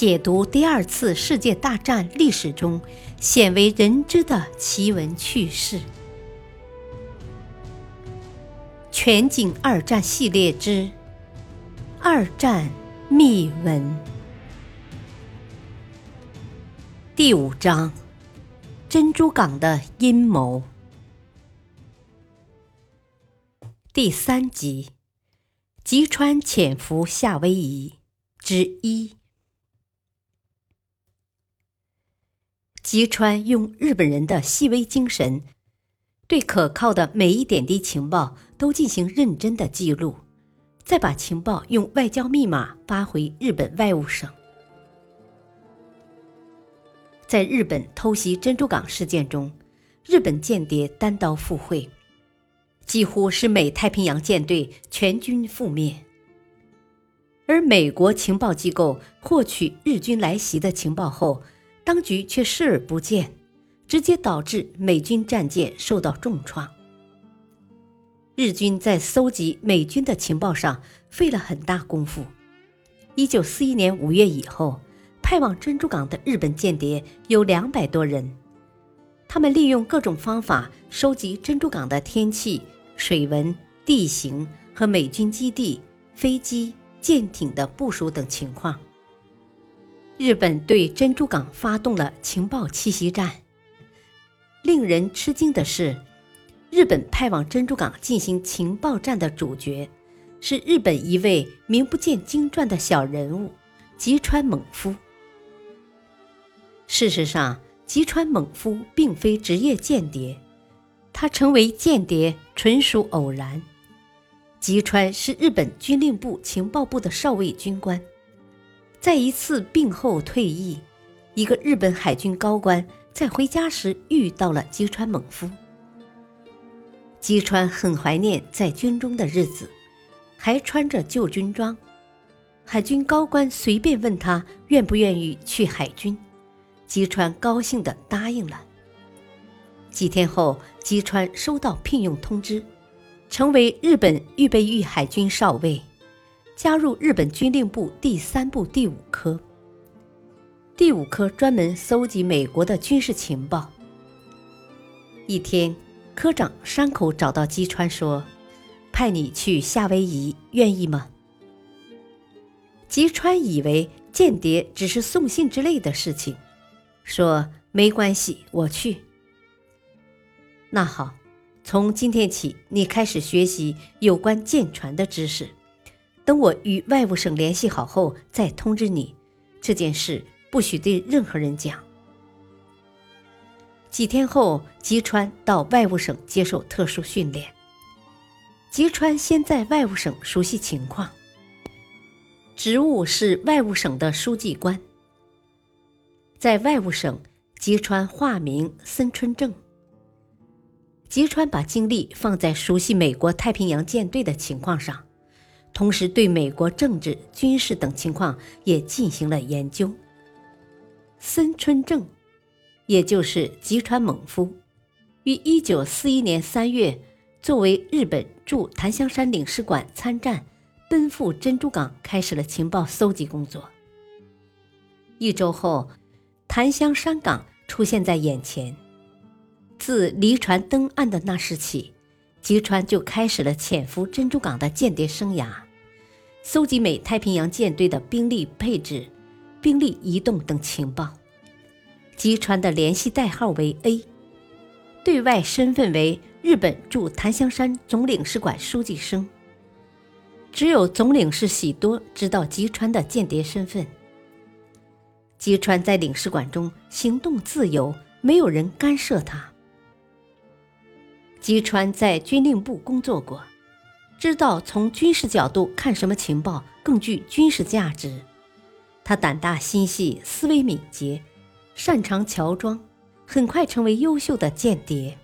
解读第二次世界大战历史中鲜为人知的奇闻趣事。全景二战系列之《二战秘闻》第五章：珍珠港的阴谋。第三集：吉川潜伏夏威夷之一。吉川用日本人的细微精神，对可靠的每一点滴情报都进行认真的记录，再把情报用外交密码发回日本外务省。在日本偷袭珍珠港事件中，日本间谍单刀赴会，几乎使美太平洋舰队全军覆灭。而美国情报机构获取日军来袭的情报后，当局却视而不见，直接导致美军战舰受到重创。日军在搜集美军的情报上费了很大功夫。一九四一年五月以后，派往珍珠港的日本间谍有两百多人，他们利用各种方法收集珍珠港的天气、水文、地形和美军基地、飞机、舰艇的部署等情况。日本对珍珠港发动了情报奇袭战。令人吃惊的是，日本派往珍珠港进行情报战的主角，是日本一位名不见经传的小人物——吉川猛夫。事实上，吉川猛夫并非职业间谍，他成为间谍纯属偶然。吉川是日本军令部情报部的少尉军官。在一次病后退役，一个日本海军高官在回家时遇到了吉川猛夫。吉川很怀念在军中的日子，还穿着旧军装。海军高官随便问他愿不愿意去海军，吉川高兴地答应了。几天后，吉川收到聘用通知，成为日本预备役海军少尉。加入日本军令部第三部第五科。第五科专门搜集美国的军事情报。一天，科长山口找到基川说：“派你去夏威夷，愿意吗？”吉川以为间谍只是送信之类的事情，说：“没关系，我去。”那好，从今天起，你开始学习有关舰船的知识。等我与外务省联系好后再通知你，这件事不许对任何人讲。几天后，吉川到外务省接受特殊训练。吉川先在外务省熟悉情况，职务是外务省的书记官。在外务省，吉川化名森春正。吉川把精力放在熟悉美国太平洋舰队的情况上。同时，对美国政治、军事等情况也进行了研究。森春正，也就是吉川猛夫，于一九四一年三月作为日本驻檀香山领事馆参战，奔赴珍珠港，开始了情报搜集工作。一周后，檀香山港出现在眼前。自离船登岸的那时起。吉川就开始了潜伏珍珠港的间谍生涯，搜集美太平洋舰队的兵力配置、兵力移动等情报。吉川的联系代号为 A，对外身份为日本驻檀香山总领事馆书记生。只有总领事喜多知道吉川的间谍身份。吉川在领事馆中行动自由，没有人干涉他。吉川在军令部工作过，知道从军事角度看什么情报更具军事价值。他胆大心细，思维敏捷，擅长乔装，很快成为优秀的间谍。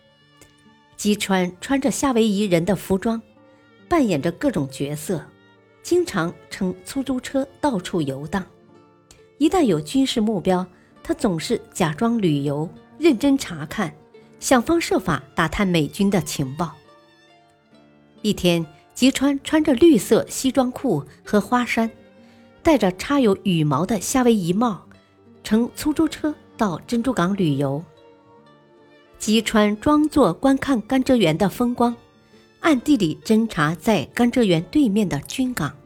吉川穿着夏威夷人的服装，扮演着各种角色，经常乘出租车到处游荡。一旦有军事目标，他总是假装旅游，认真查看。想方设法打探美军的情报。一天，吉川穿着绿色西装裤和花衫，戴着插有羽毛的夏威夷帽，乘出租车到珍珠港旅游。吉川装作观看甘蔗园的风光，暗地里侦查在甘蔗园对面的军港。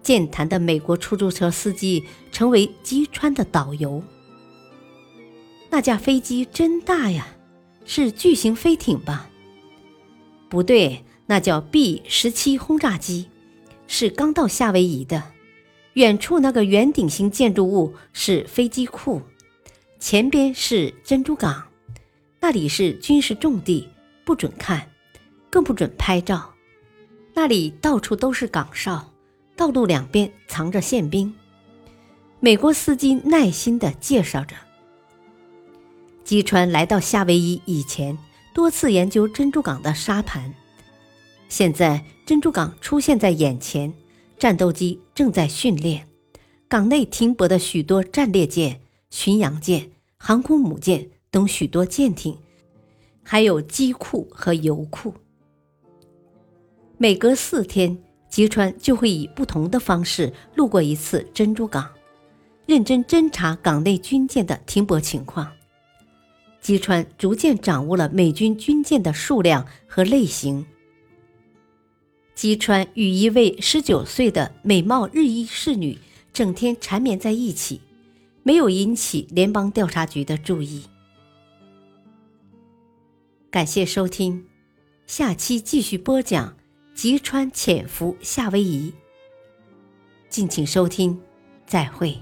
健谈的美国出租车司机成为吉川的导游。那架飞机真大呀，是巨型飞艇吧？不对，那叫 B 十七轰炸机，是刚到夏威夷的。远处那个圆顶形建筑物是飞机库，前边是珍珠港，那里是军事重地，不准看，更不准拍照。那里到处都是岗哨。道路两边藏着宪兵，美国司机耐心地介绍着。吉川来到夏威夷以前，多次研究珍珠港的沙盘。现在珍珠港出现在眼前，战斗机正在训练，港内停泊的许多战列舰、巡洋舰、航空母舰等许多舰艇，还有机库和油库。每隔四天。吉川就会以不同的方式路过一次珍珠港，认真侦查港内军舰的停泊情况。吉川逐渐掌握了美军军舰的数量和类型。吉川与一位十九岁的美貌日裔侍女整天缠绵在一起，没有引起联邦调查局的注意。感谢收听，下期继续播讲。吉川潜伏夏威夷，敬请收听，再会。